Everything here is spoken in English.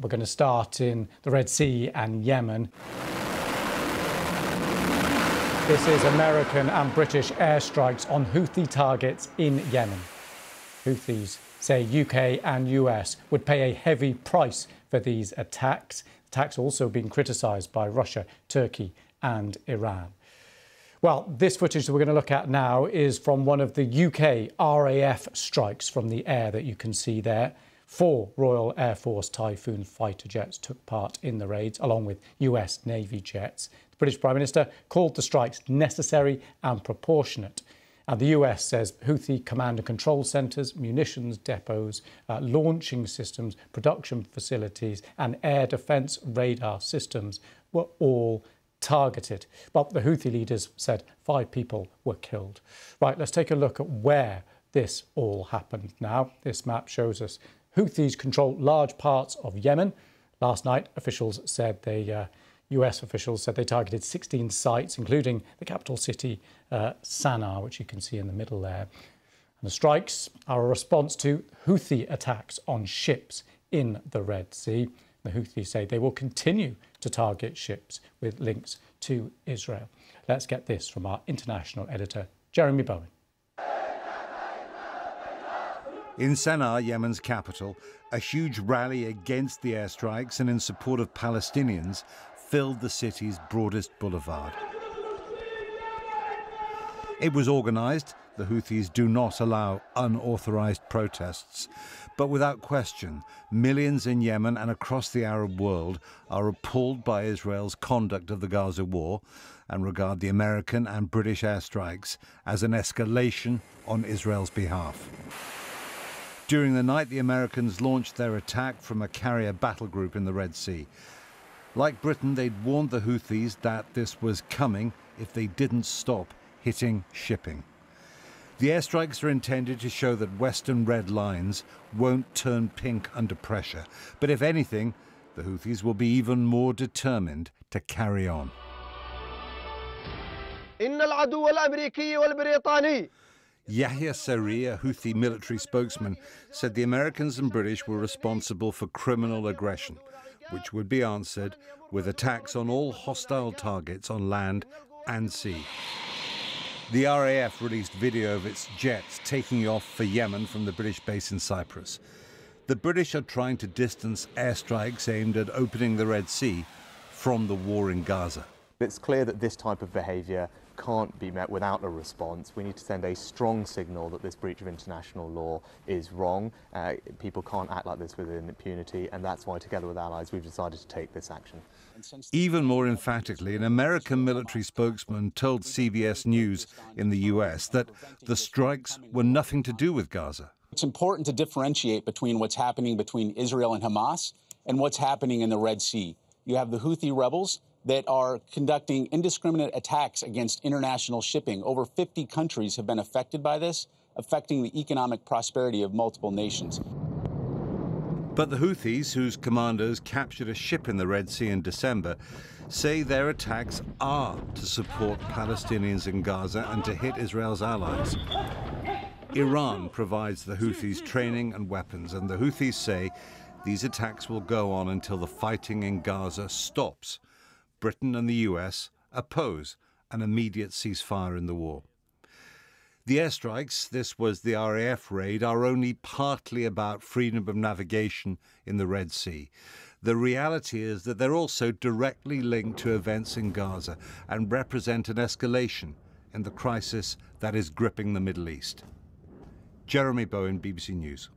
We're going to start in the Red Sea and Yemen. This is American and British airstrikes on Houthi targets in Yemen. Houthis say UK and US would pay a heavy price for these attacks. Attacks also being criticised by Russia, Turkey, and Iran. Well, this footage that we're going to look at now is from one of the UK RAF strikes from the air that you can see there. Four Royal Air Force Typhoon fighter jets took part in the raids, along with US Navy jets. The British Prime Minister called the strikes necessary and proportionate. And the US says Houthi command and control centres, munitions depots, uh, launching systems, production facilities, and air defence radar systems were all targeted. But the Houthi leaders said five people were killed. Right, let's take a look at where this all happened now. This map shows us Houthis control large parts of Yemen. Last night, officials said they, uh, US officials said they targeted 16 sites, including the capital city, uh, Sana'a, which you can see in the middle there. And the strikes are a response to Houthi attacks on ships in the Red Sea. The Houthis say they will continue to target ships with links to Israel. Let's get this from our international editor, Jeremy Bowen. In Sana'a, Yemen's capital, a huge rally against the airstrikes and in support of Palestinians filled the city's broadest boulevard. It was organized. The Houthis do not allow unauthorized protests. But without question, millions in Yemen and across the Arab world are appalled by Israel's conduct of the Gaza war and regard the American and British airstrikes as an escalation on Israel's behalf. During the night, the Americans launched their attack from a carrier battle group in the Red Sea. Like Britain, they'd warned the Houthis that this was coming if they didn't stop hitting shipping. The airstrikes are intended to show that Western red lines won't turn pink under pressure, but if anything, the Houthis will be even more determined to carry on. Yahya Saree, a Houthi military spokesman, said the Americans and British were responsible for criminal aggression, which would be answered with attacks on all hostile targets on land and sea. The RAF released video of its jets taking off for Yemen from the British base in Cyprus. The British are trying to distance airstrikes aimed at opening the Red Sea from the war in Gaza. It's clear that this type of behaviour can't be met without a response. We need to send a strong signal that this breach of international law is wrong. Uh, people can't act like this with impunity, and that's why, together with allies, we've decided to take this action. Even more emphatically, an American military spokesman told CBS News in the US that the strikes were nothing to do with Gaza. It's important to differentiate between what's happening between Israel and Hamas and what's happening in the Red Sea. You have the Houthi rebels that are conducting indiscriminate attacks against international shipping. Over 50 countries have been affected by this, affecting the economic prosperity of multiple nations. But the Houthis, whose commanders captured a ship in the Red Sea in December, say their attacks are to support Palestinians in Gaza and to hit Israel's allies. Iran provides the Houthis training and weapons, and the Houthis say these attacks will go on until the fighting in Gaza stops. Britain and the US oppose an immediate ceasefire in the war. The airstrikes, this was the RAF raid, are only partly about freedom of navigation in the Red Sea. The reality is that they're also directly linked to events in Gaza and represent an escalation in the crisis that is gripping the Middle East. Jeremy Bowen, BBC News.